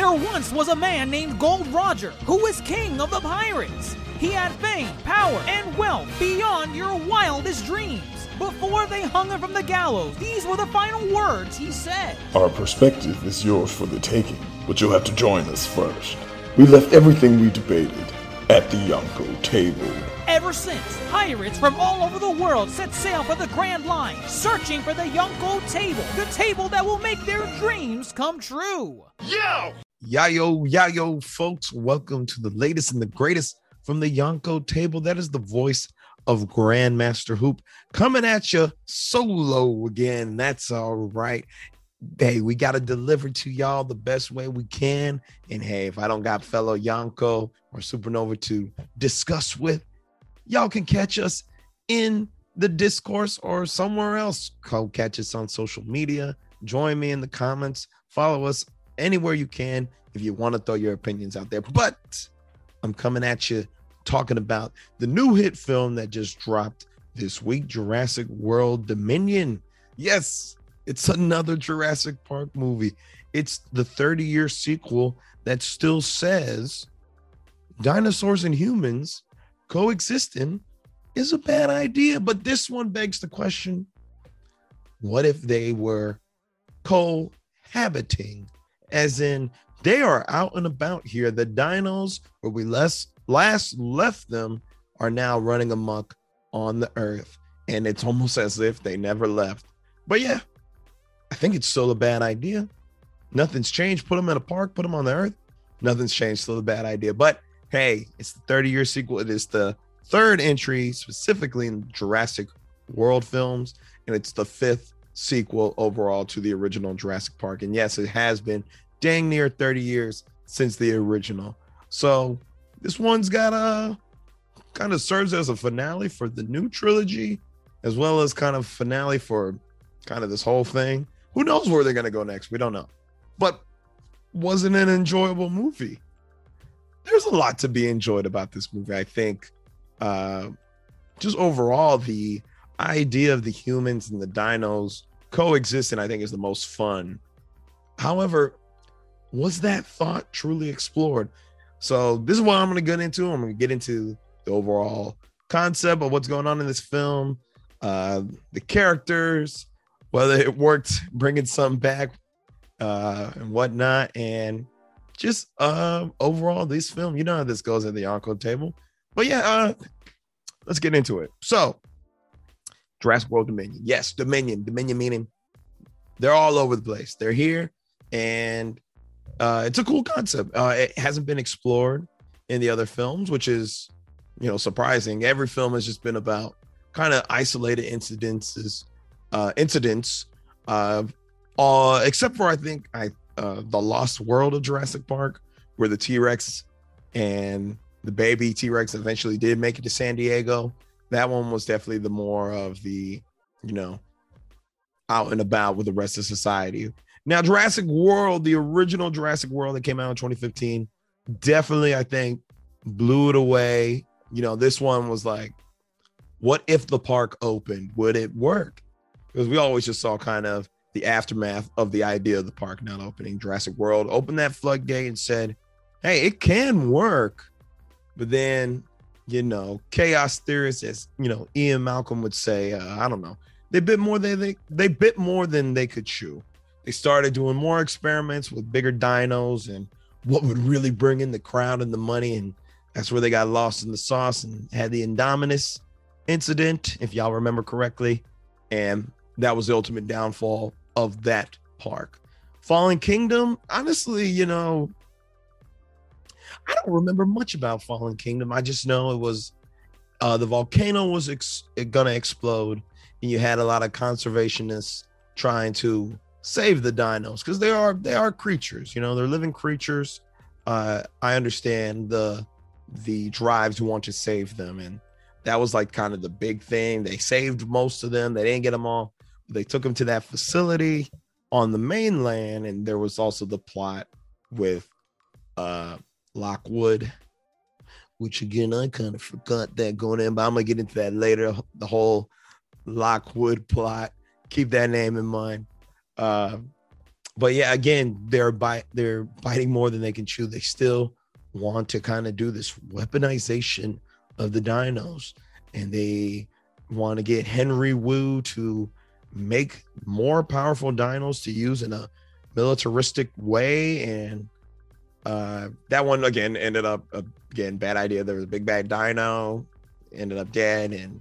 There once was a man named Gold Roger who was king of the pirates. He had fame, power, and wealth beyond your wildest dreams. Before they hung him from the gallows, these were the final words he said. Our perspective is yours for the taking, but you'll have to join us first. We left everything we debated at the Yonko table. Ever since, pirates from all over the world set sail for the Grand Line, searching for the Yonko table, the table that will make their dreams come true. Yo! Yayo, yayo, folks, welcome to the latest and the greatest from the Yonko table. That is the voice of Grandmaster Hoop coming at you solo again. That's all right. Hey, we got to deliver to y'all the best way we can. And hey, if I don't got fellow Yonko or Supernova to discuss with, y'all can catch us in the discourse or somewhere else. Go catch us on social media. Join me in the comments. Follow us anywhere you can if you want to throw your opinions out there. But I'm coming at you talking about the new hit film that just dropped this week Jurassic World Dominion. Yes, it's another Jurassic Park movie. It's the 30 year sequel that still says dinosaurs and humans coexisting is a bad idea. But this one begs the question what if they were cohabiting, as in they are out and about here? The dinos, where we last, last left them, are now running amok on the earth. And it's almost as if they never left. But yeah, I think it's still a bad idea. Nothing's changed. Put them in a park, put them on the earth. Nothing's changed. Still a bad idea. But hey, it's the 30 year sequel. It is the third entry specifically in Jurassic World films, and it's the fifth sequel overall to the original Jurassic Park. And yes, it has been dang near 30 years since the original. So this one's got a kind of serves as a finale for the new trilogy, as well as kind of finale for kind of this whole thing. Who knows where they're gonna go next? We don't know. But wasn't an enjoyable movie there's a lot to be enjoyed about this movie. I think, uh, just overall, the idea of the humans and the dinos coexisting, I think, is the most fun. However, was that thought truly explored? So this is what I'm going to get into. I'm going to get into the overall concept of what's going on in this film, uh, the characters, whether it worked bringing some back uh, and whatnot, and just uh overall this film you know how this goes at the Yonko table but yeah uh let's get into it so Jurassic World Dominion. Yes Dominion. Dominion meaning they're all over the place. They're here and uh it's a cool concept. Uh it hasn't been explored in the other films which is you know surprising. Every film has just been about kind of isolated incidences uh incidents uh uh except for I think I uh, the Lost World of Jurassic Park, where the T Rex and the baby T Rex eventually did make it to San Diego. That one was definitely the more of the, you know, out and about with the rest of society. Now, Jurassic World, the original Jurassic World that came out in 2015, definitely, I think, blew it away. You know, this one was like, what if the park opened? Would it work? Because we always just saw kind of the aftermath of the idea of the park not opening. Jurassic World opened that floodgate and said, hey, it can work. But then, you know, chaos theorists, as you know, Ian Malcolm would say, uh, I don't know, they bit more than they they bit more than they could chew. They started doing more experiments with bigger dinos and what would really bring in the crowd and the money. And that's where they got lost in the sauce and had the Indominus incident, if y'all remember correctly. And that was the ultimate downfall of that park. Fallen Kingdom, honestly, you know, I don't remember much about Fallen Kingdom. I just know it was uh, the volcano was ex- gonna explode, and you had a lot of conservationists trying to save the dinos because they are they are creatures you know they're living creatures. Uh i understand the the drive to want to save them and that was like kind of the big thing. They saved most of them. They didn't get them all they took them to that facility on the mainland and there was also the plot with uh lockwood which again i kind of forgot that going in but i'm gonna get into that later the whole lockwood plot keep that name in mind uh, but yeah, again, they're bite they're biting more than they can chew. They still want to kind of do this weaponization of the dinos, and they want to get Henry Wu to make more powerful dinos to use in a militaristic way. And uh, that one again ended up again bad idea. There was a big bad dino, ended up dead, and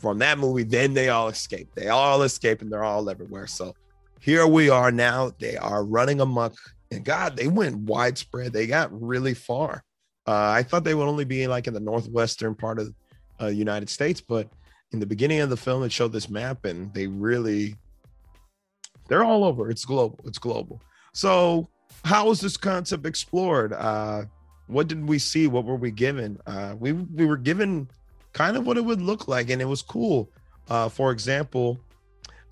from that movie, then they all escape. They all escape, and they're all everywhere. So here we are now. They are running amok, and God, they went widespread. They got really far. Uh, I thought they would only be like in the northwestern part of the uh, United States, but in the beginning of the film, it showed this map, and they really they're all over. It's global. It's global. So, how was this concept explored? Uh, what did we see? What were we given? Uh, we we were given kind of what it would look like, and it was cool. Uh, for example,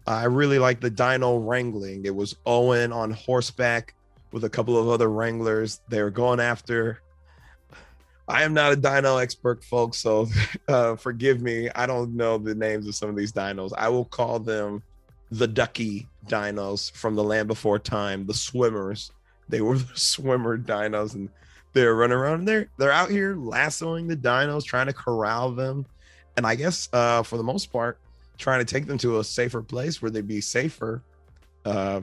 I really like the Dino wrangling. It was Owen on horseback with a couple of other wranglers. They were going after. I am not a dino expert, folks, so uh, forgive me. I don't know the names of some of these dinos. I will call them the ducky dinos from the land before time, the swimmers. They were the swimmer dinos, and they're running around. And they're they're out here lassoing the dinos, trying to corral them. And I guess uh, for the most part, trying to take them to a safer place where they'd be safer. Uh,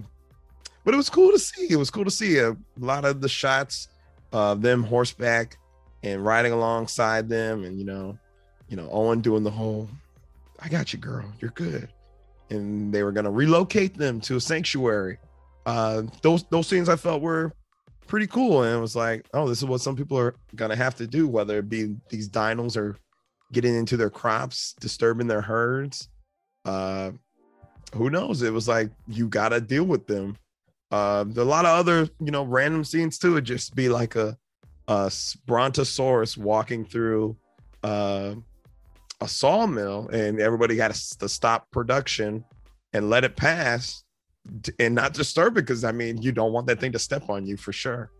but it was cool to see. It was cool to see a lot of the shots of them horseback and riding alongside them, and you know, you know, Owen doing the whole "I got you, girl, you're good," and they were gonna relocate them to a sanctuary. Uh, those those scenes I felt were pretty cool, and it was like, oh, this is what some people are gonna have to do, whether it be these dinos or getting into their crops, disturbing their herds. Uh who knows? It was like you gotta deal with them. Uh a lot of other you know random scenes too would just be like a a brontosaurus walking through uh a sawmill and everybody got to stop production and let it pass and not disturb it because i mean you don't want that thing to step on you for sure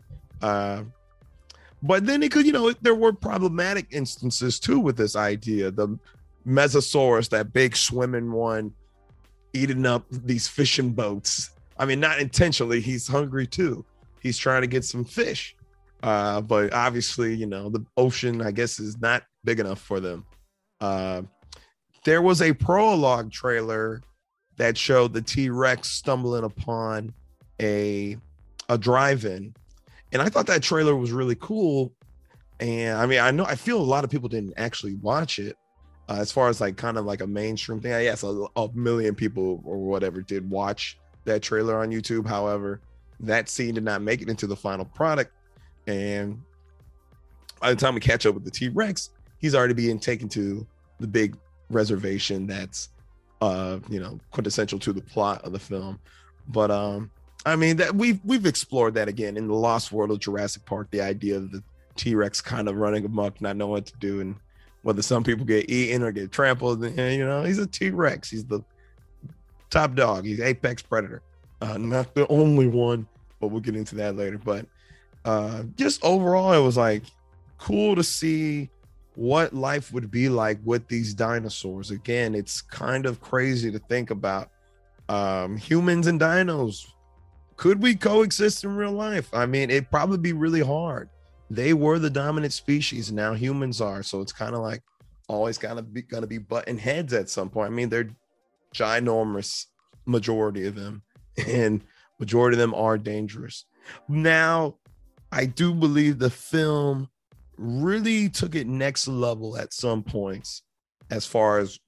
uh but then it could you know there were problematic instances too with this idea the Mosasaurus, that big swimming one, eating up these fishing boats. I mean, not intentionally, he's hungry too. He's trying to get some fish. Uh, but obviously, you know, the ocean, I guess, is not big enough for them. Uh, there was a prologue trailer that showed the T-Rex stumbling upon a a drive-in. And I thought that trailer was really cool. And I mean, I know I feel a lot of people didn't actually watch it, uh, as far as like kind of like a mainstream thing, yes, a, a million people or whatever did watch that trailer on YouTube. However, that scene did not make it into the final product. And by the time we catch up with the T Rex, he's already being taken to the big reservation that's uh you know quintessential to the plot of the film but um i mean that we've we've explored that again in the lost world of jurassic park the idea of the t-rex kind of running amok not knowing what to do and whether some people get eaten or get trampled. And, you know, he's a T Rex. He's the top dog. He's apex predator. Uh, not the only one, but we'll get into that later. But uh, just overall, it was like cool to see what life would be like with these dinosaurs. Again, it's kind of crazy to think about um, humans and dinos. Could we coexist in real life? I mean, it'd probably be really hard they were the dominant species. Now humans are. So it's kind of like always of be gonna be butting heads at some point. I mean, they're ginormous majority of them, and majority of them are dangerous. Now, I do believe the film really took it next level at some points as far as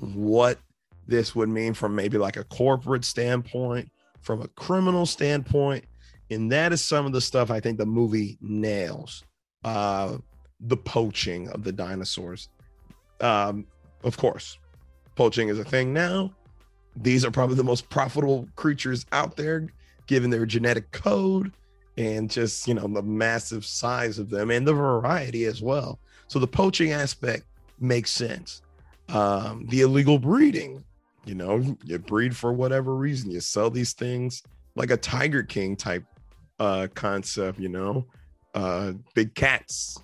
what this would mean from maybe like a corporate standpoint, from a criminal standpoint, and that is some of the stuff I think the movie nails. Uh, the poaching of the dinosaurs. Um, of course, poaching is a thing now. these are probably the most profitable creatures out there, given their genetic code and just you know the massive size of them and the variety as well. So the poaching aspect makes sense. Um, the illegal breeding, you know, you breed for whatever reason, you sell these things like a Tiger King type uh concept, you know, uh big cats.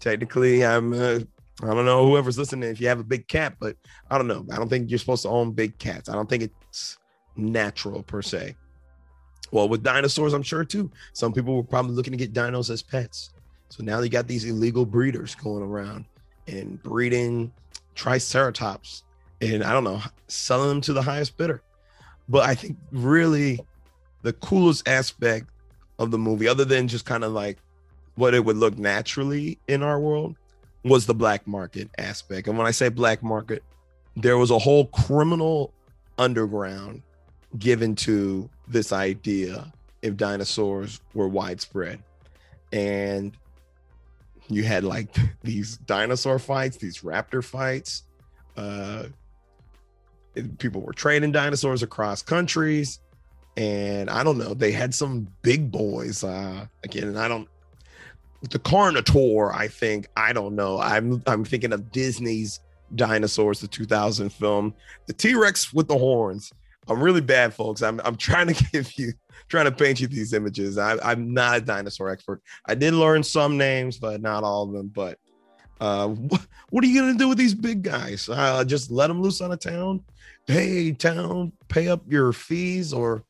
Technically, I'm uh, I don't know whoever's listening if you have a big cat, but I don't know. I don't think you're supposed to own big cats. I don't think it's natural per se. Well, with dinosaurs, I'm sure too. Some people were probably looking to get dinos as pets. So now they got these illegal breeders going around and breeding triceratops and I don't know, selling them to the highest bidder. But I think really the coolest aspect of the movie, other than just kind of like what it would look naturally in our world, was the black market aspect. And when I say black market, there was a whole criminal underground given to this idea if dinosaurs were widespread. And you had like these dinosaur fights, these raptor fights. Uh, people were trading dinosaurs across countries. And I don't know, they had some big boys. Uh, again, I don't the Carnotaur, I think, I don't know. I'm I'm thinking of Disney's Dinosaurs, the 2000 film, the T-Rex with the horns. I'm really bad, folks. I'm I'm trying to give you trying to paint you these images. I, I'm not a dinosaur expert. I did learn some names, but not all of them. But uh, what, what are you gonna do with these big guys? Uh, just let them loose on a town? Hey, town, pay up your fees, or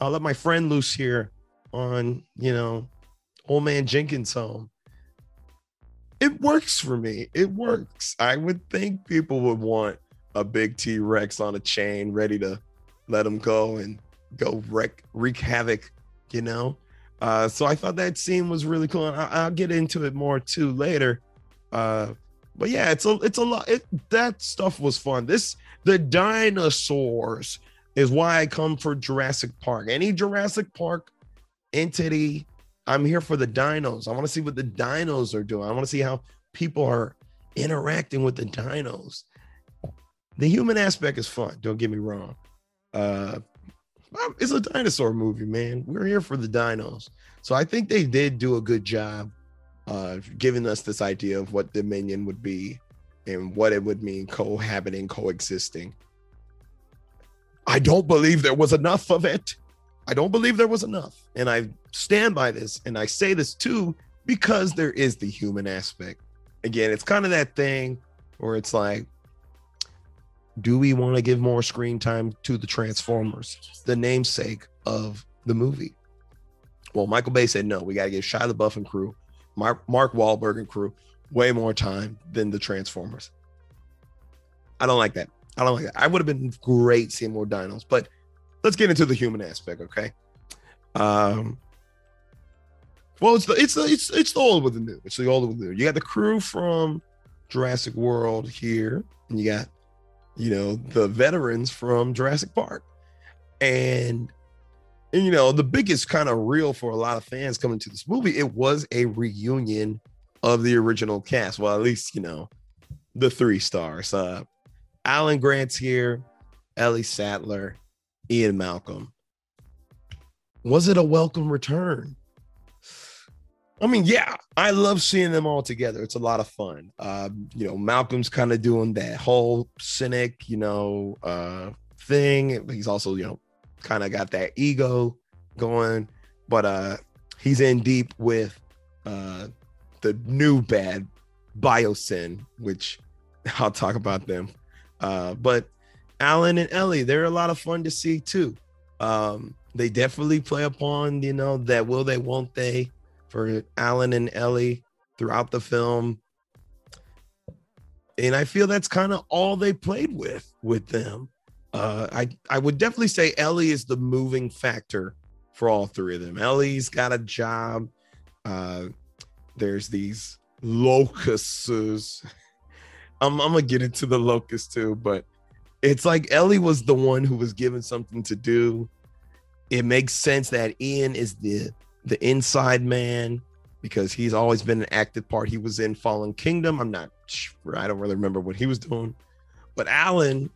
I'll let my friend loose here on you know old man Jenkins home. It works for me. It works. I would think people would want a big T Rex on a chain ready to let him go and go wreak wreak havoc, you know. Uh, so I thought that scene was really cool, and I, will get into it more too later. Uh, but yeah, it's a it's a lot. It, that stuff was fun. This the dinosaurs is why I come for Jurassic Park. Any Jurassic Park entity, I'm here for the dinos. I want to see what the dinos are doing. I want to see how people are interacting with the dinos. The human aspect is fun. Don't get me wrong. Uh, it's a dinosaur movie, man. We're here for the dinos. So I think they did do a good job uh, giving us this idea of what Dominion would be and what it would mean cohabiting, coexisting. I don't believe there was enough of it. I don't believe there was enough. And I stand by this. And I say this too because there is the human aspect. Again, it's kind of that thing where it's like, do we want to give more screen time to the Transformers, the namesake of the movie? Well, Michael Bay said no. We got to give Shia LaBeouf and crew, Mark, Mark Wahlberg and crew, way more time than the Transformers. I don't like that. I don't like that. I would have been great seeing more dinos, but let's get into the human aspect, okay? Um, well, it's the it's the it's it's the old with the new. It's the old with the new. You got the crew from Jurassic World here, and you got you know, the veterans from Jurassic Park. And, and you know, the biggest kind of real for a lot of fans coming to this movie, it was a reunion of the original cast. Well, at least, you know, the three stars. Uh Alan Grant's here, Ellie Sattler, Ian Malcolm. Was it a welcome return? I mean, yeah, I love seeing them all together. It's a lot of fun. Uh, you know, Malcolm's kind of doing that whole cynic, you know, uh, thing. He's also, you know, kind of got that ego going, but uh, he's in deep with uh, the new bad Biosyn, which I'll talk about them. Uh, but Alan and Ellie, they're a lot of fun to see too. Um, they definitely play upon, you know, that will they, won't they for Alan and Ellie throughout the film. And I feel that's kind of all they played with with them. Uh, I I would definitely say Ellie is the moving factor for all three of them. Ellie's got a job. Uh, there's these locusts. I'm, I'm gonna get into the locusts too, but it's like Ellie was the one who was given something to do. It makes sense that Ian is the the inside man because he's always been an active part. He was in Fallen Kingdom. I'm not sure. I don't really remember what he was doing. But Alan,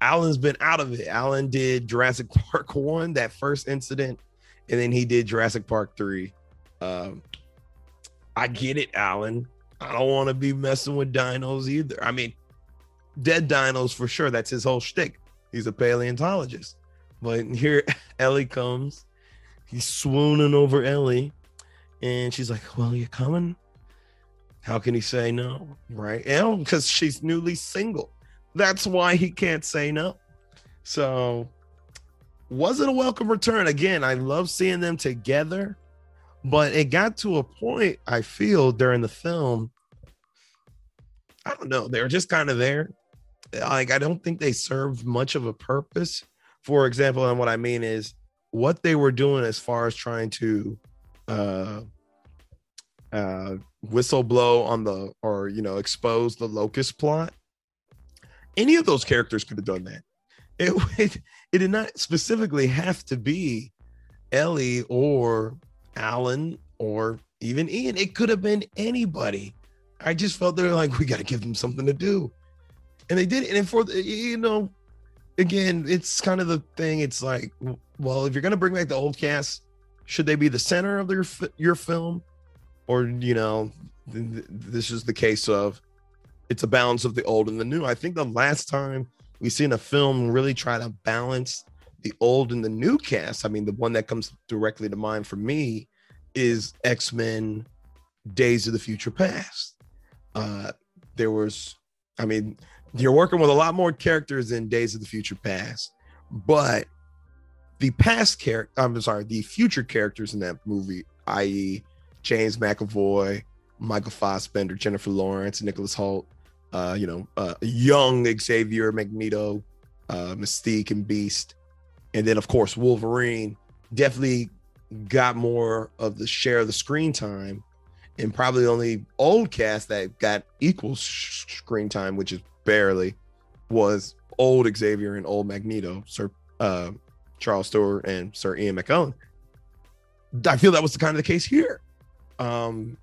Alan's been out of it. Alan did Jurassic Park one, that first incident, and then he did Jurassic Park three. Um, I get it, Alan. I don't want to be messing with dinos either. I mean, dead dinos for sure. That's his whole shtick. He's a paleontologist. But here Ellie comes. He's swooning over Ellie. And she's like, Well, you coming? How can he say no? Right? And because she's newly single. That's why he can't say no. So was it a welcome return? Again, I love seeing them together, but it got to a point, I feel, during the film. I don't know. They were just kind of there. Like, I don't think they served much of a purpose. For example, and what I mean is what they were doing as far as trying to uh uh whistle blow on the or you know expose the locust plot any of those characters could have done that. It, it it did not specifically have to be ellie or alan or even ian. It could have been anybody. I just felt they're like we got to give them something to do. And they did it. And for you know again it's kind of the thing. It's like well if you're going to bring back the old cast should they be the center of your your film? Or you know th- this is the case of it's a balance of the old and the new. I think the last time we've seen a film really try to balance the old and the new cast i mean the one that comes directly to mind for me is x-men days of the future past. Uh there was i mean you're working with a lot more characters in days of the future past but the past character i'm sorry the future characters in that movie i.e james mcavoy michael fassbender jennifer lawrence nicholas hoult uh, you know, uh, young Xavier, Magneto, uh, Mystique, and Beast, and then of course Wolverine definitely got more of the share of the screen time, and probably the only old cast that got equal screen time, which is barely, was old Xavier and old Magneto, Sir uh, Charles Stewart and Sir Ian McKellen. I feel that was the kind of the case here. Um,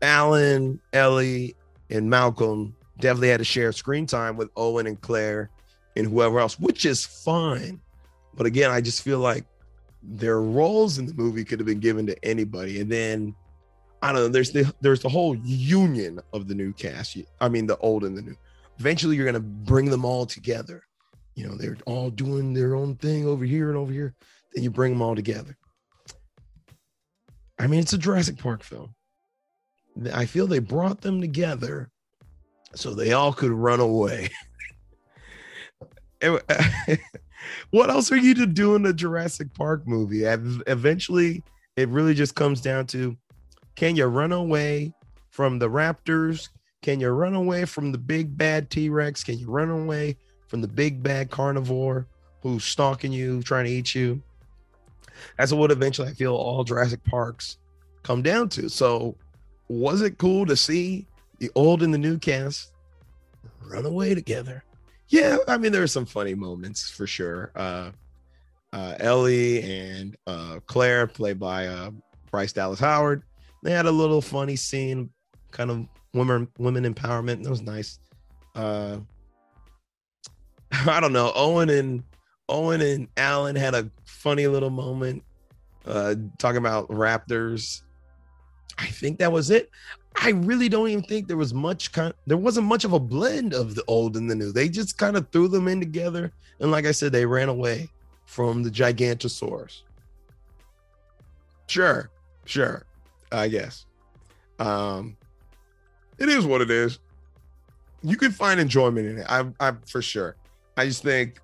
Alan, Ellie, and Malcolm definitely had to share screen time with Owen and Claire and whoever else, which is fine. But again, I just feel like their roles in the movie could have been given to anybody. And then I don't know, there's the there's the whole union of the new cast. I mean the old and the new. Eventually you're gonna bring them all together. You know, they're all doing their own thing over here and over here. Then you bring them all together. I mean, it's a Jurassic Park film. I feel they brought them together so they all could run away. what else are you to do in a Jurassic Park movie? Eventually, it really just comes down to can you run away from the Raptors? Can you run away from the big bad T Rex? Can you run away from the big bad carnivore who's stalking you, trying to eat you? That's what eventually I feel all Jurassic Parks come down to. So was it cool to see the old and the new cast run away together? Yeah, I mean there are some funny moments for sure. Uh, uh, Ellie and uh, Claire, played by uh, Bryce Dallas Howard, they had a little funny scene, kind of women women empowerment. That was nice. Uh, I don't know. Owen and Owen and Alan had a funny little moment uh, talking about Raptors I think that was it. I really don't even think there was much kind there wasn't much of a blend of the old and the new. They just kind of threw them in together. And like I said, they ran away from the Gigantosaurus. Sure, sure, I guess. Um it is what it is. You can find enjoyment in it. I I for sure. I just think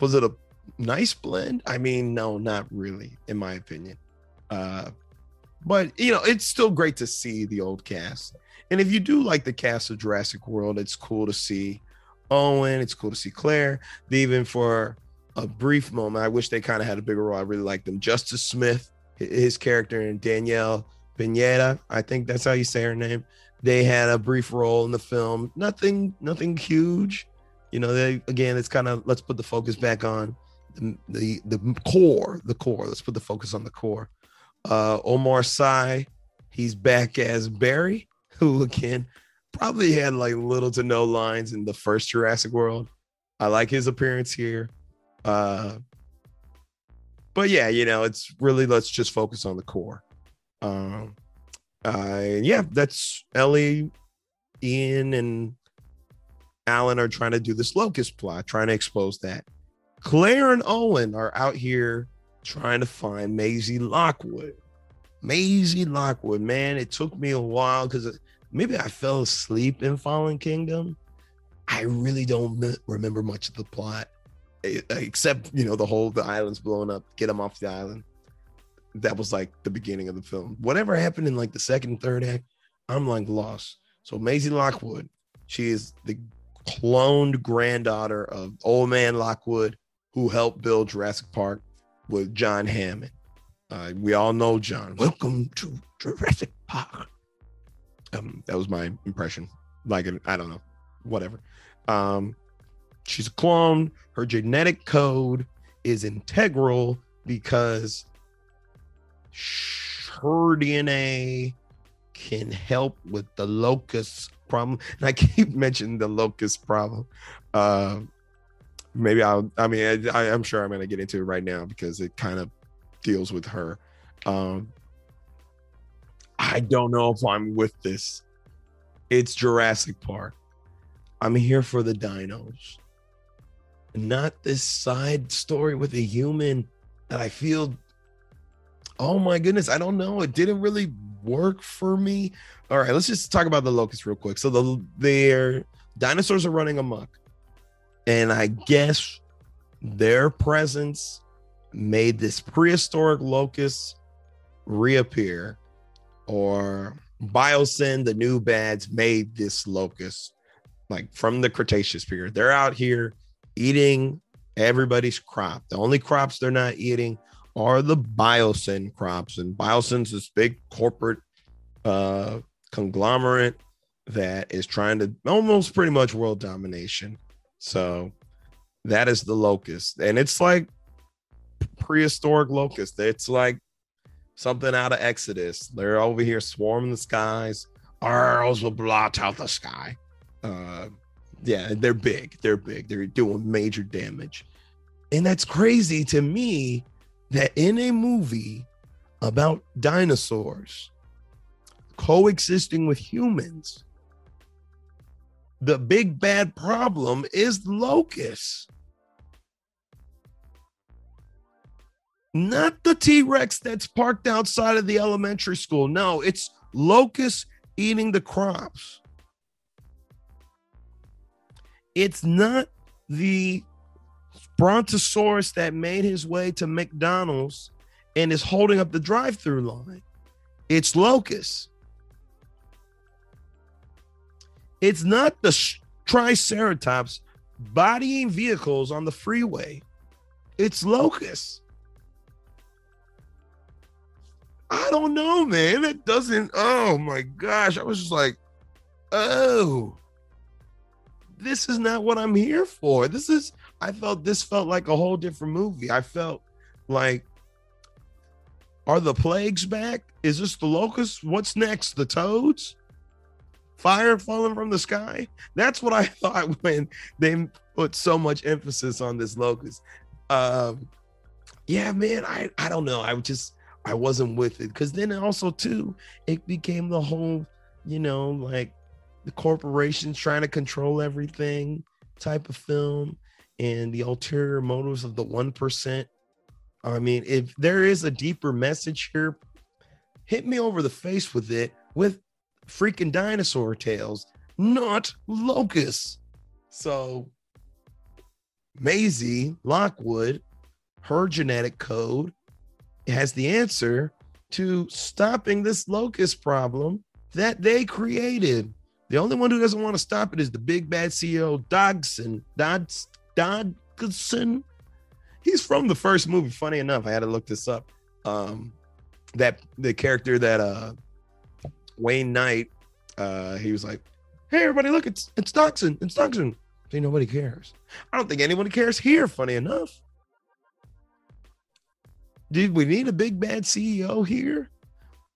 was it a nice blend? I mean, no, not really, in my opinion. Uh but you know, it's still great to see the old cast. And if you do like the cast of Jurassic World, it's cool to see Owen. It's cool to see Claire. Even for a brief moment, I wish they kind of had a bigger role. I really like them. Justice Smith, his character, and Danielle Pineda. I think that's how you say her name. They had a brief role in the film. Nothing, nothing huge. You know, they again, it's kind of let's put the focus back on the, the the core, the core. Let's put the focus on the core. Uh, Omar Sy, he's back as Barry, who again probably had like little to no lines in the first Jurassic World. I like his appearance here. Uh, but yeah, you know, it's really let's just focus on the core. Um, uh, yeah, that's Ellie, Ian, and Alan are trying to do this locust plot, trying to expose that. Claire and Owen are out here trying to find Maisie Lockwood. Maisie Lockwood, man, it took me a while because maybe I fell asleep in Fallen Kingdom. I really don't remember much of the plot, except you know the whole the island's blowing up, get them off the island. That was like the beginning of the film. Whatever happened in like the second third act, I'm like lost. So Maisie Lockwood, she is the cloned granddaughter of old man Lockwood, who helped build Jurassic Park with John Hammond. Uh, we all know John. Welcome to Jurassic Park. Um, that was my impression. Like, I don't know, whatever. Um, she's a clone. Her genetic code is integral because her DNA can help with the locust problem. And I keep mentioning the locust problem. Uh, maybe I'll, I mean, I, am sure I'm going to get into it right now because it kind of deals with her. Um, I don't know if I'm with this. It's Jurassic Park. I'm here for the dinos. Not this side story with a human that I feel oh my goodness, I don't know. It didn't really work for me. All right, let's just talk about the locusts real quick. So the their dinosaurs are running amok. And I guess their presence made this prehistoric locust reappear or biosyn the new bads made this locust like from the cretaceous period they're out here eating everybody's crop the only crops they're not eating are the biosyn crops and biosyn's this big corporate uh conglomerate that is trying to almost pretty much world domination. So that is the locust and it's like prehistoric locust. It's like something out of exodus. They're over here swarming the skies. Ours will blot out the sky. Uh yeah they're big. They're big. They're doing major damage. And that's crazy to me that in a movie about dinosaurs coexisting with humans, the big bad problem is locusts. Not the T Rex that's parked outside of the elementary school. No, it's locusts eating the crops. It's not the Brontosaurus that made his way to McDonald's and is holding up the drive through line. It's Locust. It's not the Triceratops bodying vehicles on the freeway. It's Locust. I don't know, man. It doesn't. Oh my gosh. I was just like, oh, this is not what I'm here for. This is I felt this felt like a whole different movie. I felt like, are the plagues back? Is this the locusts? What's next? The toads? Fire falling from the sky? That's what I thought when they put so much emphasis on this locust. Um, yeah, man, I I don't know. I just I wasn't with it because then also too it became the whole you know like the corporations trying to control everything type of film and the ulterior motives of the 1%. I mean, if there is a deeper message here, hit me over the face with it with freaking dinosaur tails, not locusts. So, Maisie Lockwood, her genetic code has the answer to stopping this locust problem that they created. The only one who doesn't want to stop it is the big bad CEO Dodgson. Dodds Dodgson. He's from the first movie. Funny enough, I had to look this up. Um, that the character that uh Wayne Knight, uh, he was like, "Hey, everybody, look, it's it's Dodgson, it's Dodgson." See, nobody cares. I don't think anybody cares here. Funny enough. Did we need a big bad CEO here?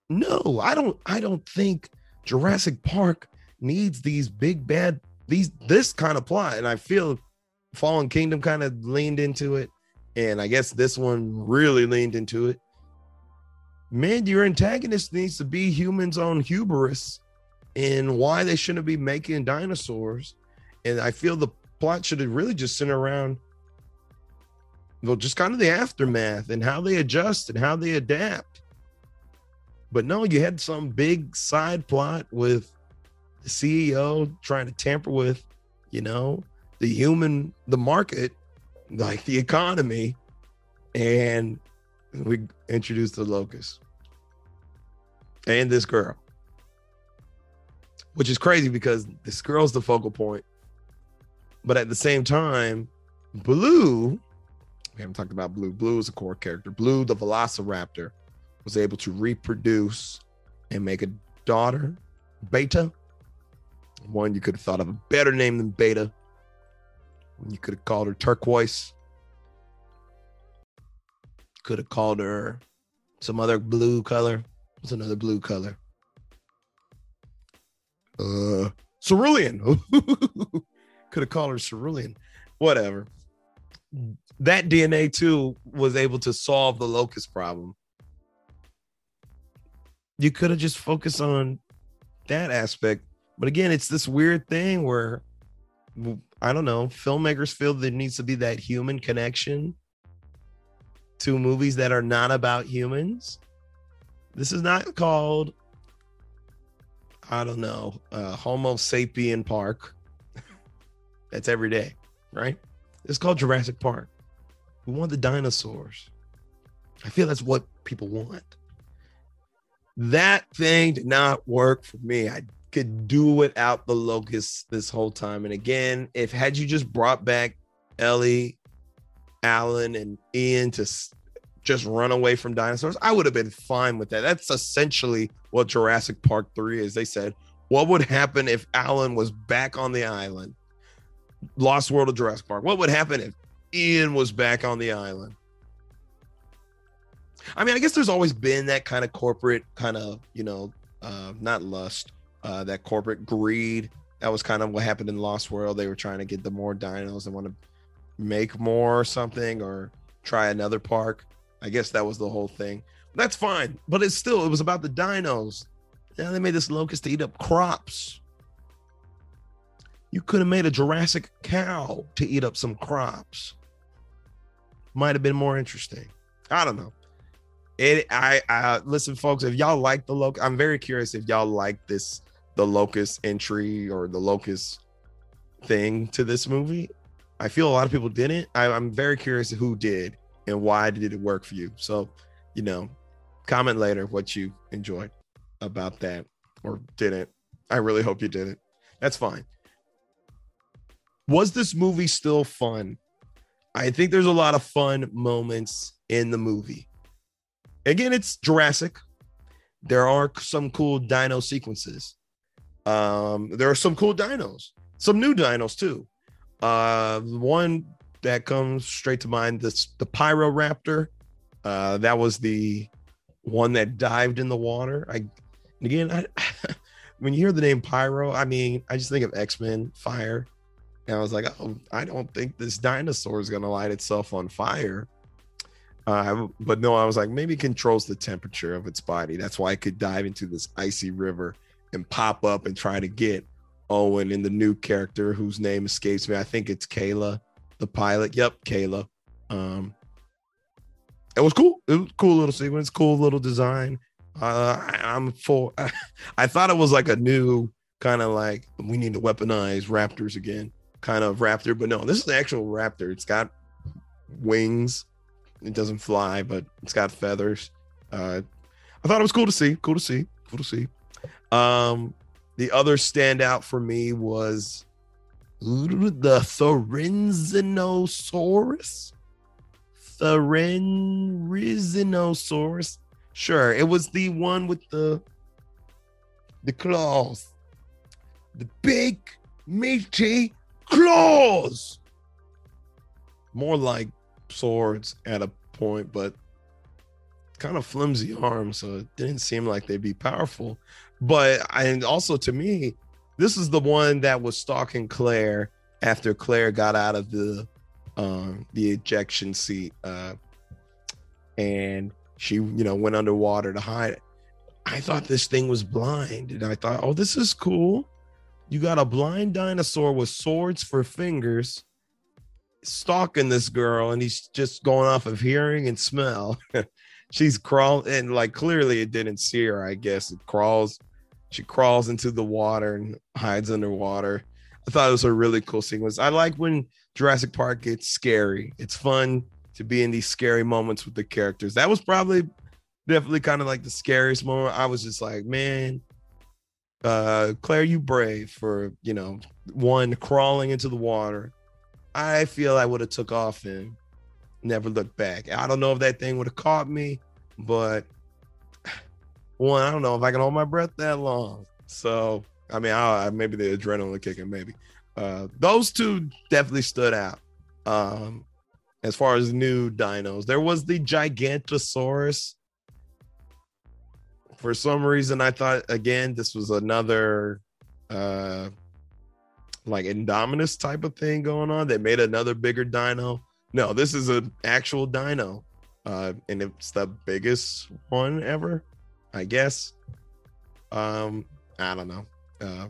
No, I don't. I don't think Jurassic Park needs these big bad these this kind of plot. And I feel Fallen Kingdom kind of leaned into it, and I guess this one really leaned into it. Man, your antagonist needs to be humans on hubris and why they shouldn't be making dinosaurs. And I feel the plot should have really just centered around well, just kind of the aftermath and how they adjust and how they adapt. But no, you had some big side plot with the CEO trying to tamper with, you know, the human, the market, like the economy, and we introduced the locust and this girl, which is crazy because this girl's the focal point. But at the same time, Blue, we haven't talked about Blue. Blue is a core character. Blue, the Velociraptor, was able to reproduce and make a daughter, Beta. One you could have thought of a better name than Beta. You could have called her Turquoise. Could have called her some other blue color. What's another blue color? Uh, cerulean. could have called her cerulean. Whatever. That DNA too was able to solve the locust problem. You could have just focused on that aspect. But again, it's this weird thing where I don't know, filmmakers feel there needs to be that human connection to movies that are not about humans. This is not called, I don't know, uh, Homo sapien Park. That's every day, right? It's called Jurassic Park. We want the dinosaurs. I feel that's what people want. That thing did not work for me. I could do without the locusts this whole time. And again, if had you just brought back Ellie, Alan, and Ian to just run away from dinosaurs, I would have been fine with that. That's essentially what Jurassic Park 3 is. They said, what would happen if Alan was back on the island? Lost World of Jurassic Park. What would happen if Ian was back on the island? I mean, I guess there's always been that kind of corporate kind of, you know, uh, not lust, uh, that corporate greed. That was kind of what happened in Lost World. They were trying to get the more dinos and want to make more or something or try another park. I guess that was the whole thing. That's fine, but it's still it was about the dinos. Yeah, they made this locust to eat up crops. You could have made a Jurassic cow to eat up some crops. Might have been more interesting. I don't know. It I I listen, folks. If y'all like the locust, I'm very curious if y'all like this the locust entry or the locust thing to this movie. I feel a lot of people didn't. I, I'm very curious who did and why did it work for you. So, you know, comment later what you enjoyed about that or didn't. I really hope you didn't. That's fine. Was this movie still fun? I think there's a lot of fun moments in the movie. Again, it's Jurassic. There are some cool dino sequences. Um, there are some cool dinos, some new dinos too. Uh, one that comes straight to mind this the Pyroraptor. Uh, that was the one that dived in the water. I again, I, when you hear the name Pyro, I mean, I just think of X Men Fire, and I was like, oh, I don't think this dinosaur is gonna light itself on fire. Uh, but no, I was like, maybe it controls the temperature of its body. That's why it could dive into this icy river and pop up and try to get Owen in the new character whose name escapes me. I think it's Kayla, the pilot. Yep, Kayla. Um, it was cool. It was cool little sequence, cool little design. Uh, I, am for. I thought it was like a new kind of like we need to weaponize raptors again, kind of raptor. But no, this is the actual raptor. It's got wings it doesn't fly, but it's got feathers. Uh, I thought it was cool to see. Cool to see. Cool to see. Um, the other standout for me was the Therizinosaurus. Therizinosaurus. Sure, it was the one with the the claws, the big meaty claws. More like swords at a point, but kind of flimsy arms, so it didn't seem like they'd be powerful. But and also to me, this is the one that was stalking Claire after Claire got out of the um the ejection seat uh and she you know went underwater to hide it. I thought this thing was blind and I thought, "Oh, this is cool." You got a blind dinosaur with swords for fingers stalking this girl and he's just going off of hearing and smell. She's crawling and like clearly it didn't see her, I guess. It crawls, she crawls into the water and hides underwater. I thought it was a really cool sequence. I like when Jurassic Park gets scary. It's fun to be in these scary moments with the characters. That was probably definitely kind of like the scariest moment. I was just like, man, uh Claire, you brave for you know one crawling into the water. I feel I would have took off and never looked back. I don't know if that thing would have caught me, but one, I don't know if I can hold my breath that long. So I mean, I, maybe the adrenaline kicking, maybe. Uh, those two definitely stood out. Um, as far as new dinos, there was the Gigantosaurus. For some reason, I thought again this was another uh like Indominus type of thing going on. They made another bigger dino. No, this is an actual dino. Uh, and it's the biggest one ever, I guess. Um, I don't know. Uh,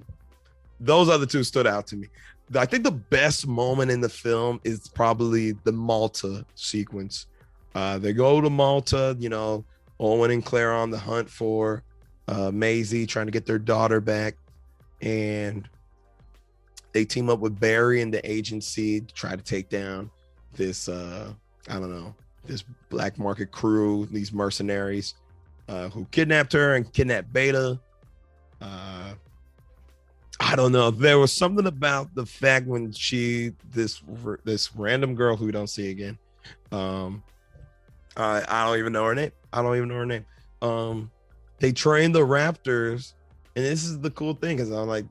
those other two stood out to me. I think the best moment in the film is probably the Malta sequence. Uh, they go to Malta, you know, Owen and Claire on the hunt for uh, Maisie, trying to get their daughter back. And they team up with Barry and the agency to try to take down this, uh, I don't know, this black market crew, these mercenaries uh, who kidnapped her and kidnapped Beta. Uh, I don't know. There was something about the fact when she this this random girl who we don't see again. Um, I I don't even know her name. I don't even know her name. Um, they trained the Raptors, and this is the cool thing because I'm like,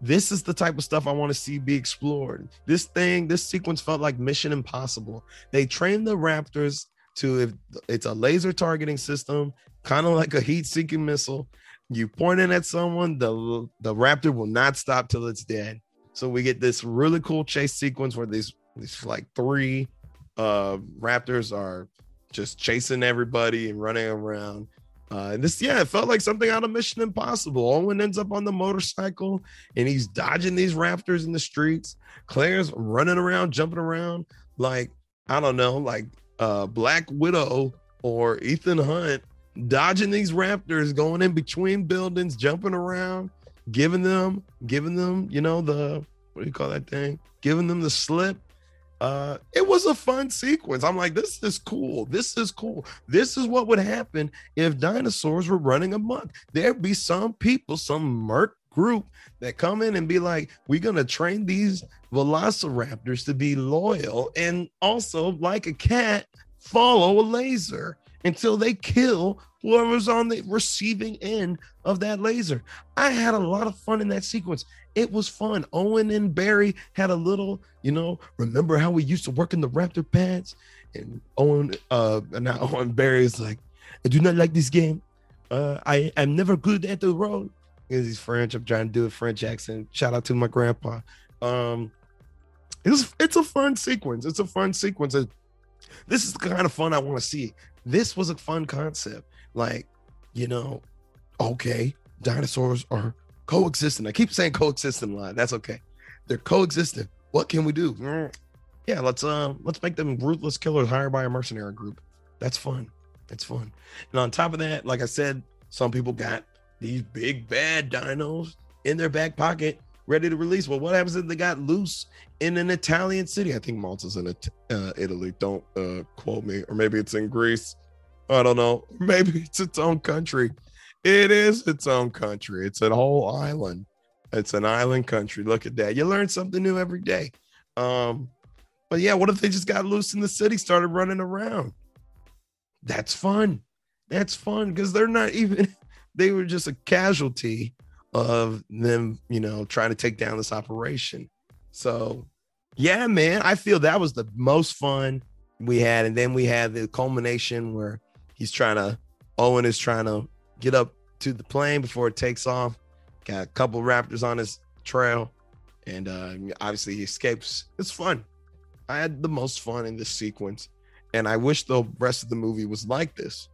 this is the type of stuff I want to see be explored. This thing, this sequence felt like Mission Impossible. They trained the Raptors to if it's a laser targeting system, kind of like a heat-seeking missile you point it at someone, the the raptor will not stop till it's dead. So we get this really cool chase sequence where these these like three uh raptors are just chasing everybody and running around. Uh, and this, yeah, it felt like something out of Mission Impossible. Owen ends up on the motorcycle and he's dodging these raptors in the streets. Claire's running around, jumping around like I don't know, like uh Black Widow or Ethan Hunt dodging these raptors, going in between buildings, jumping around, giving them, giving them, you know, the what do you call that thing? Giving them the slip. Uh, it was a fun sequence. I'm like, this is cool. This is cool. This is what would happen if dinosaurs were running amok. There'd be some people, some merc group that come in and be like, we're gonna train these velociraptors to be loyal and also, like a cat, follow a laser until they kill whoever's on the receiving end of that laser. I had a lot of fun in that sequence. It was fun. Owen and Barry had a little, you know, remember how we used to work in the Raptor pads? And Owen, uh, and now Owen Barry's like, I do not like this game. Uh, I am never good at the road. Because he's French. I'm trying to do a French accent. Shout out to my grandpa. Um, it's it's a fun sequence. It's a fun sequence. This is the kind of fun I want to see this was a fun concept. Like, you know, okay, dinosaurs are coexisting. I keep saying coexisting line. That's okay. They're coexisting. What can we do? Mm. Yeah, let's um let's make them ruthless killers hired by a mercenary group. That's fun. It's fun. And on top of that, like I said, some people got these big bad dinos in their back pocket ready to release. Well, what happens if they got loose in an Italian city? I think Malta's in uh, Italy. Don't uh, quote me. Or maybe it's in Greece. I don't know. Maybe it's its own country. It is its own country. It's a whole island. It's an island country. Look at that. You learn something new every day. Um, but yeah, what if they just got loose in the city, started running around? That's fun. That's fun because they're not even, they were just a casualty of them, you know, trying to take down this operation. So, yeah, man, I feel that was the most fun we had. And then we had the culmination where he's trying to, Owen is trying to get up to the plane before it takes off. Got a couple Raptors on his trail. and uh, obviously he escapes. It's fun. I had the most fun in this sequence, and I wish the rest of the movie was like this.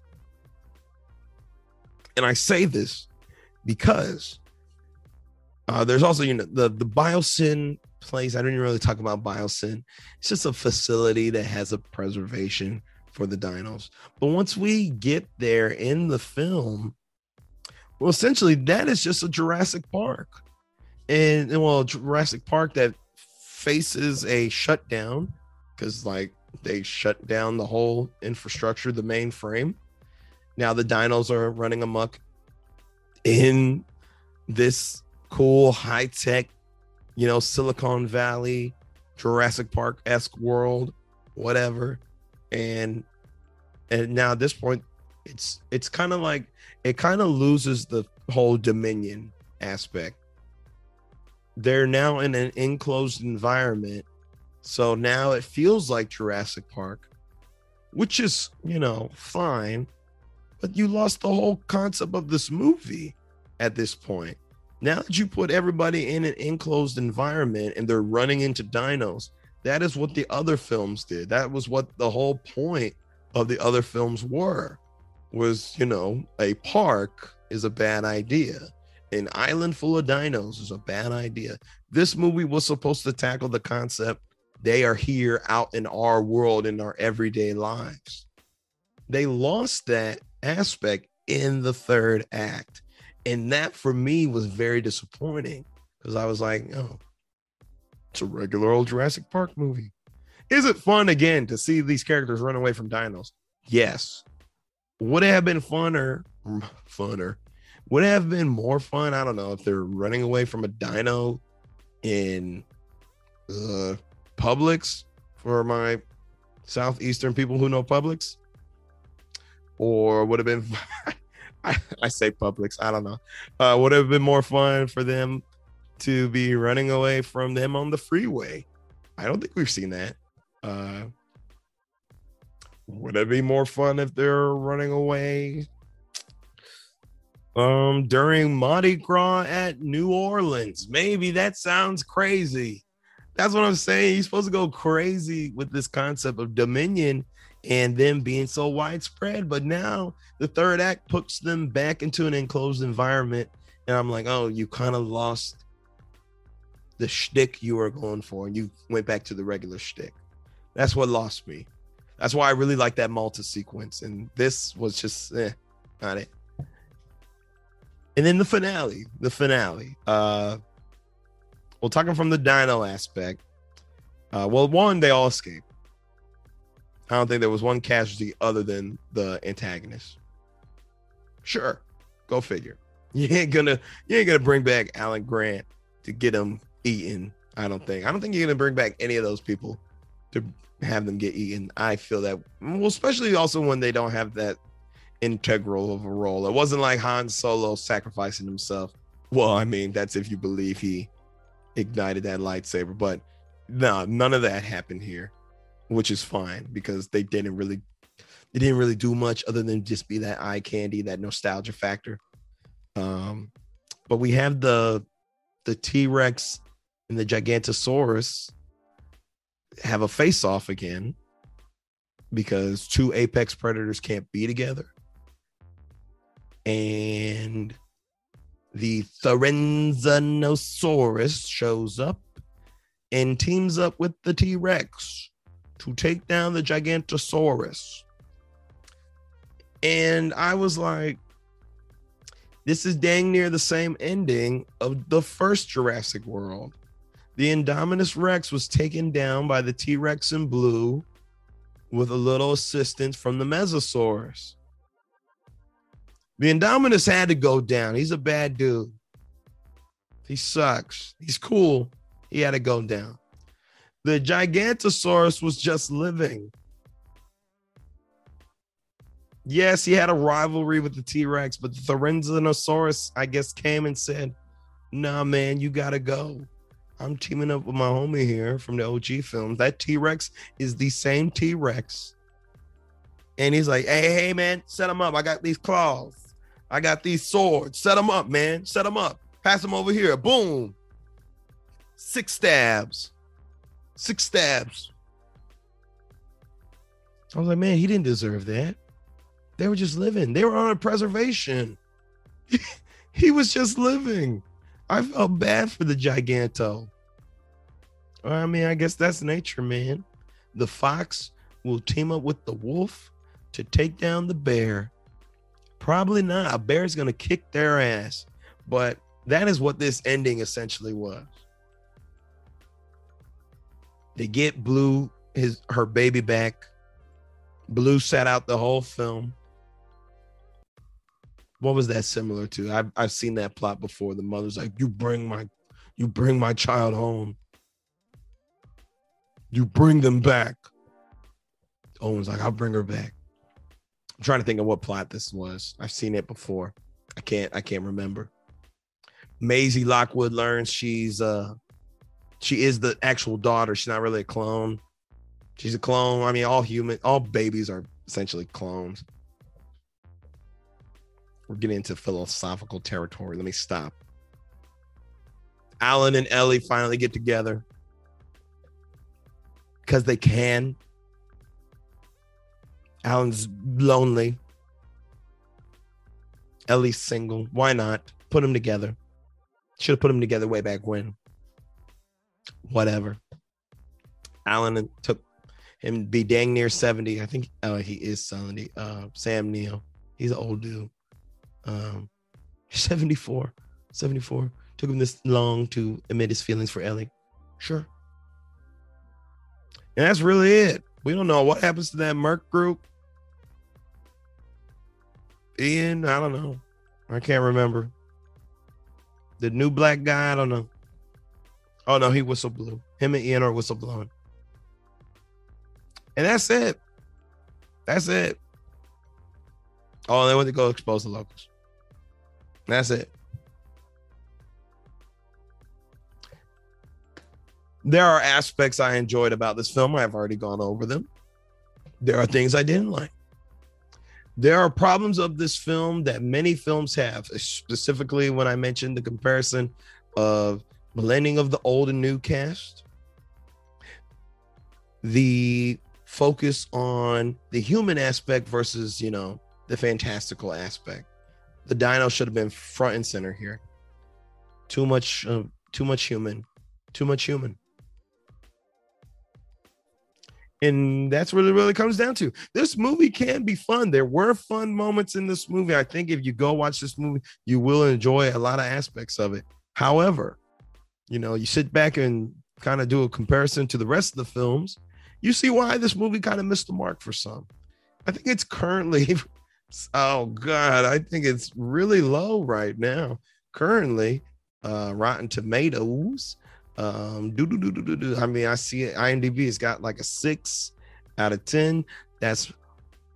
And I say this because uh, there's also you know the the biosyn place. I don't even really talk about biosyn. It's just a facility that has a preservation for the dinos. But once we get there in the film, well, essentially that is just a Jurassic Park, and, and well, Jurassic Park that faces a shutdown because like they shut down the whole infrastructure, the mainframe. Now the dinos are running amok in this cool high tech, you know, Silicon Valley, Jurassic Park esque world, whatever. And and now at this point, it's it's kind of like it kind of loses the whole dominion aspect. They're now in an enclosed environment. So now it feels like Jurassic Park, which is, you know, fine. But you lost the whole concept of this movie at this point. Now that you put everybody in an enclosed environment and they're running into dinos, that is what the other films did. That was what the whole point of the other films were. Was, you know, a park is a bad idea. An island full of dinos is a bad idea. This movie was supposed to tackle the concept they are here out in our world in our everyday lives. They lost that aspect in the third act. And that for me was very disappointing because I was like, oh, it's a regular old Jurassic Park movie. Is it fun again to see these characters run away from dinos? Yes. Would it have been funner? Funner. Would it have been more fun? I don't know if they're running away from a dino in uh, Publix for my southeastern people who know Publix, or would have been I, say Publix. I don't know. Uh, would have been more fun for them to be running away from them on the freeway. I don't think we've seen that. Uh, would it be more fun if they're running away um during Mardi Gras at New Orleans? Maybe that sounds crazy. That's what I'm saying. You're supposed to go crazy with this concept of dominion and them being so widespread. But now the third act puts them back into an enclosed environment. And I'm like, oh, you kind of lost the shtick you were going for, and you went back to the regular shtick. That's what lost me. That's why I really like that Malta sequence. And this was just eh, not it. And then the finale, the finale. Uh well, talking from the dino aspect. Uh, well, one, they all escape. I don't think there was one casualty other than the antagonist. Sure, go figure. You ain't gonna you ain't gonna bring back Alan Grant to get him eaten. I don't think. I don't think you're gonna bring back any of those people to have them get eaten. I feel that well, especially also when they don't have that integral of a role. It wasn't like Han Solo sacrificing himself. Well, I mean, that's if you believe he ignited that lightsaber, but no, none of that happened here which is fine because they didn't really they didn't really do much other than just be that eye candy, that nostalgia factor. Um, but we have the the T Rex and the Gigantosaurus have a face off again because two apex predators can't be together. And the Therizinosaurus shows up and teams up with the T Rex to take down the Gigantosaurus. And I was like, this is dang near the same ending of the first Jurassic World. The Indominus Rex was taken down by the T Rex in blue with a little assistance from the Mosasaurus. The Indominus had to go down. He's a bad dude. He sucks. He's cool. He had to go down. The Gigantosaurus was just living. Yes, he had a rivalry with the T Rex, but the Therizinosaurus, I guess, came and said, Nah, man, you gotta go. I'm teaming up with my homie here from the OG film. That T Rex is the same T Rex. And he's like, Hey, hey, man, set him up. I got these claws. I got these swords. Set them up, man. Set them up. Pass them over here. Boom Six stabs. Six stabs. I was like, man, he didn't deserve that. They were just living. They were on a preservation. he was just living. I felt bad for the giganto. I mean, I guess that's nature, man. The fox will team up with the wolf to take down the bear. Probably not. A bear's gonna kick their ass. But that is what this ending essentially was. They get Blue his her baby back. Blue sat out the whole film. What was that similar to? I've I've seen that plot before. The mother's like, "You bring my, you bring my child home. You bring them back." Owen's like, "I'll bring her back." I'm trying to think of what plot this was. I've seen it before. I can't. I can't remember. Maisie Lockwood learns she's uh she is the actual daughter. She's not really a clone. She's a clone. I mean, all human, all babies are essentially clones. We're getting into philosophical territory. Let me stop. Alan and Ellie finally get together because they can. Alan's lonely. Ellie's single. Why not? Put them together. Should have put them together way back when. Whatever. Alan took him be dang near 70. I think oh he is 70. Uh Sam Neill. He's an old dude. Um 74. 74. Took him this long to admit his feelings for Ellie. Sure. And that's really it. We don't know what happens to that Merc group. Ian, I don't know. I can't remember. The new black guy, I don't know. Oh no, he whistle blew. Him and Ian are whistle blowing. And that's it. That's it. Oh, they went to go expose the locusts. That's it. There are aspects I enjoyed about this film. I've already gone over them. There are things I didn't like. There are problems of this film that many films have, specifically when I mentioned the comparison of blending of the old and new cast, the focus on the human aspect versus, you know, the fantastical aspect. The dino should have been front and center here. Too much, uh, too much human, too much human and that's what it really comes down to. This movie can be fun. There were fun moments in this movie. I think if you go watch this movie, you will enjoy a lot of aspects of it. However, you know, you sit back and kind of do a comparison to the rest of the films, you see why this movie kind of missed the mark for some. I think it's currently, oh God, I think it's really low right now. Currently, uh, Rotten Tomatoes um, do do do do do. I mean, I see it. IMDb has got like a six out of ten. That's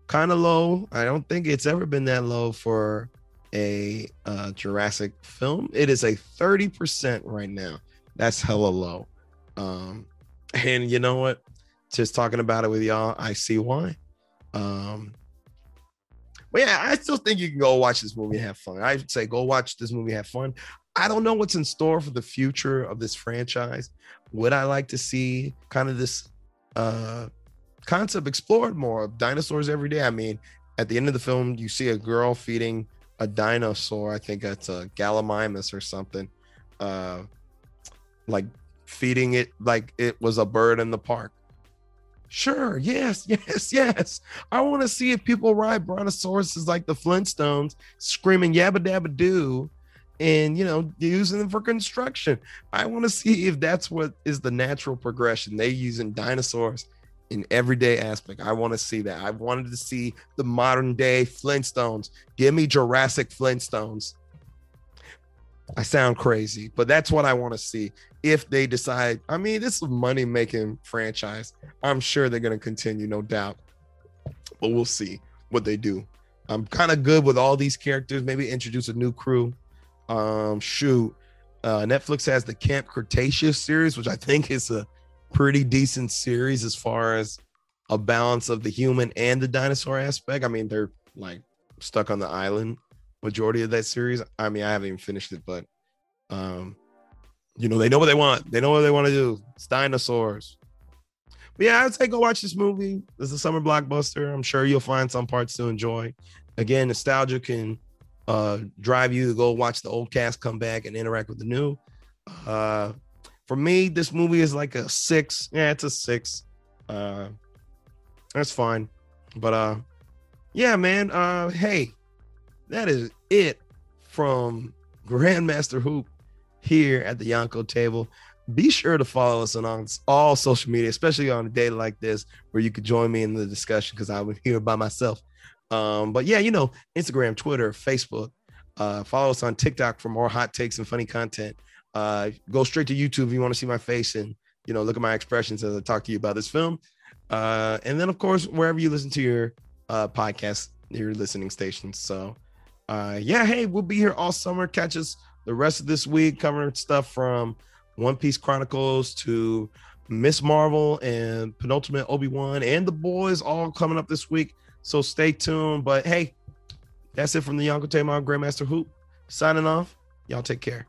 kind of low. I don't think it's ever been that low for a uh, Jurassic film. It is a thirty percent right now. That's hella low. Um, and you know what? Just talking about it with y'all, I see why. Um, but yeah, I still think you can go watch this movie and have fun. I'd say go watch this movie, have fun. I don't know what's in store for the future of this franchise. Would I like to see kind of this uh, concept explored more? Of dinosaurs every day. I mean, at the end of the film, you see a girl feeding a dinosaur. I think it's a Gallimimus or something. Uh, like feeding it like it was a bird in the park. Sure, yes, yes, yes. I want to see if people ride brontosauruses like the Flintstones, screaming yabba dabba doo and you know using them for construction. I want to see if that's what is the natural progression. They using dinosaurs in everyday aspect. I want to see that. I wanted to see the modern day flintstones. Give me jurassic flintstones. I sound crazy but that's what i want to see. If they decide i mean this is a money making franchise. I'm sure they're going to continue no doubt. But we'll see what they do. I'm kind of good with all these characters. Maybe introduce a new crew um, shoot, uh, Netflix has the Camp Cretaceous series, which I think is a pretty decent series as far as a balance of the human and the dinosaur aspect. I mean, they're like stuck on the island majority of that series. I mean, I haven't even finished it, but um, you know, they know what they want. They know what they want to do. It's dinosaurs. But yeah, I'd say go watch this movie. It's a summer blockbuster. I'm sure you'll find some parts to enjoy. Again, nostalgia can uh, drive you to go watch the old cast come back and interact with the new. Uh, for me, this movie is like a six. Yeah, it's a six. Uh, that's fine. But uh, yeah, man. Uh, hey, that is it from Grandmaster Hoop here at the Yonko table. Be sure to follow us on all social media, especially on a day like this where you could join me in the discussion because I'm here by myself. Um, but yeah, you know, Instagram, Twitter, Facebook. Uh, follow us on TikTok for more hot takes and funny content. Uh, go straight to YouTube if you want to see my face and you know look at my expressions as I talk to you about this film. Uh, and then of course wherever you listen to your uh, podcast, your listening stations. So uh, yeah, hey, we'll be here all summer. Catch us the rest of this week covering stuff from One Piece Chronicles to Miss Marvel and penultimate Obi Wan and the boys all coming up this week. So stay tuned. But hey, that's it from the Yonko Tamar Grandmaster Hoop. Signing off. Y'all take care.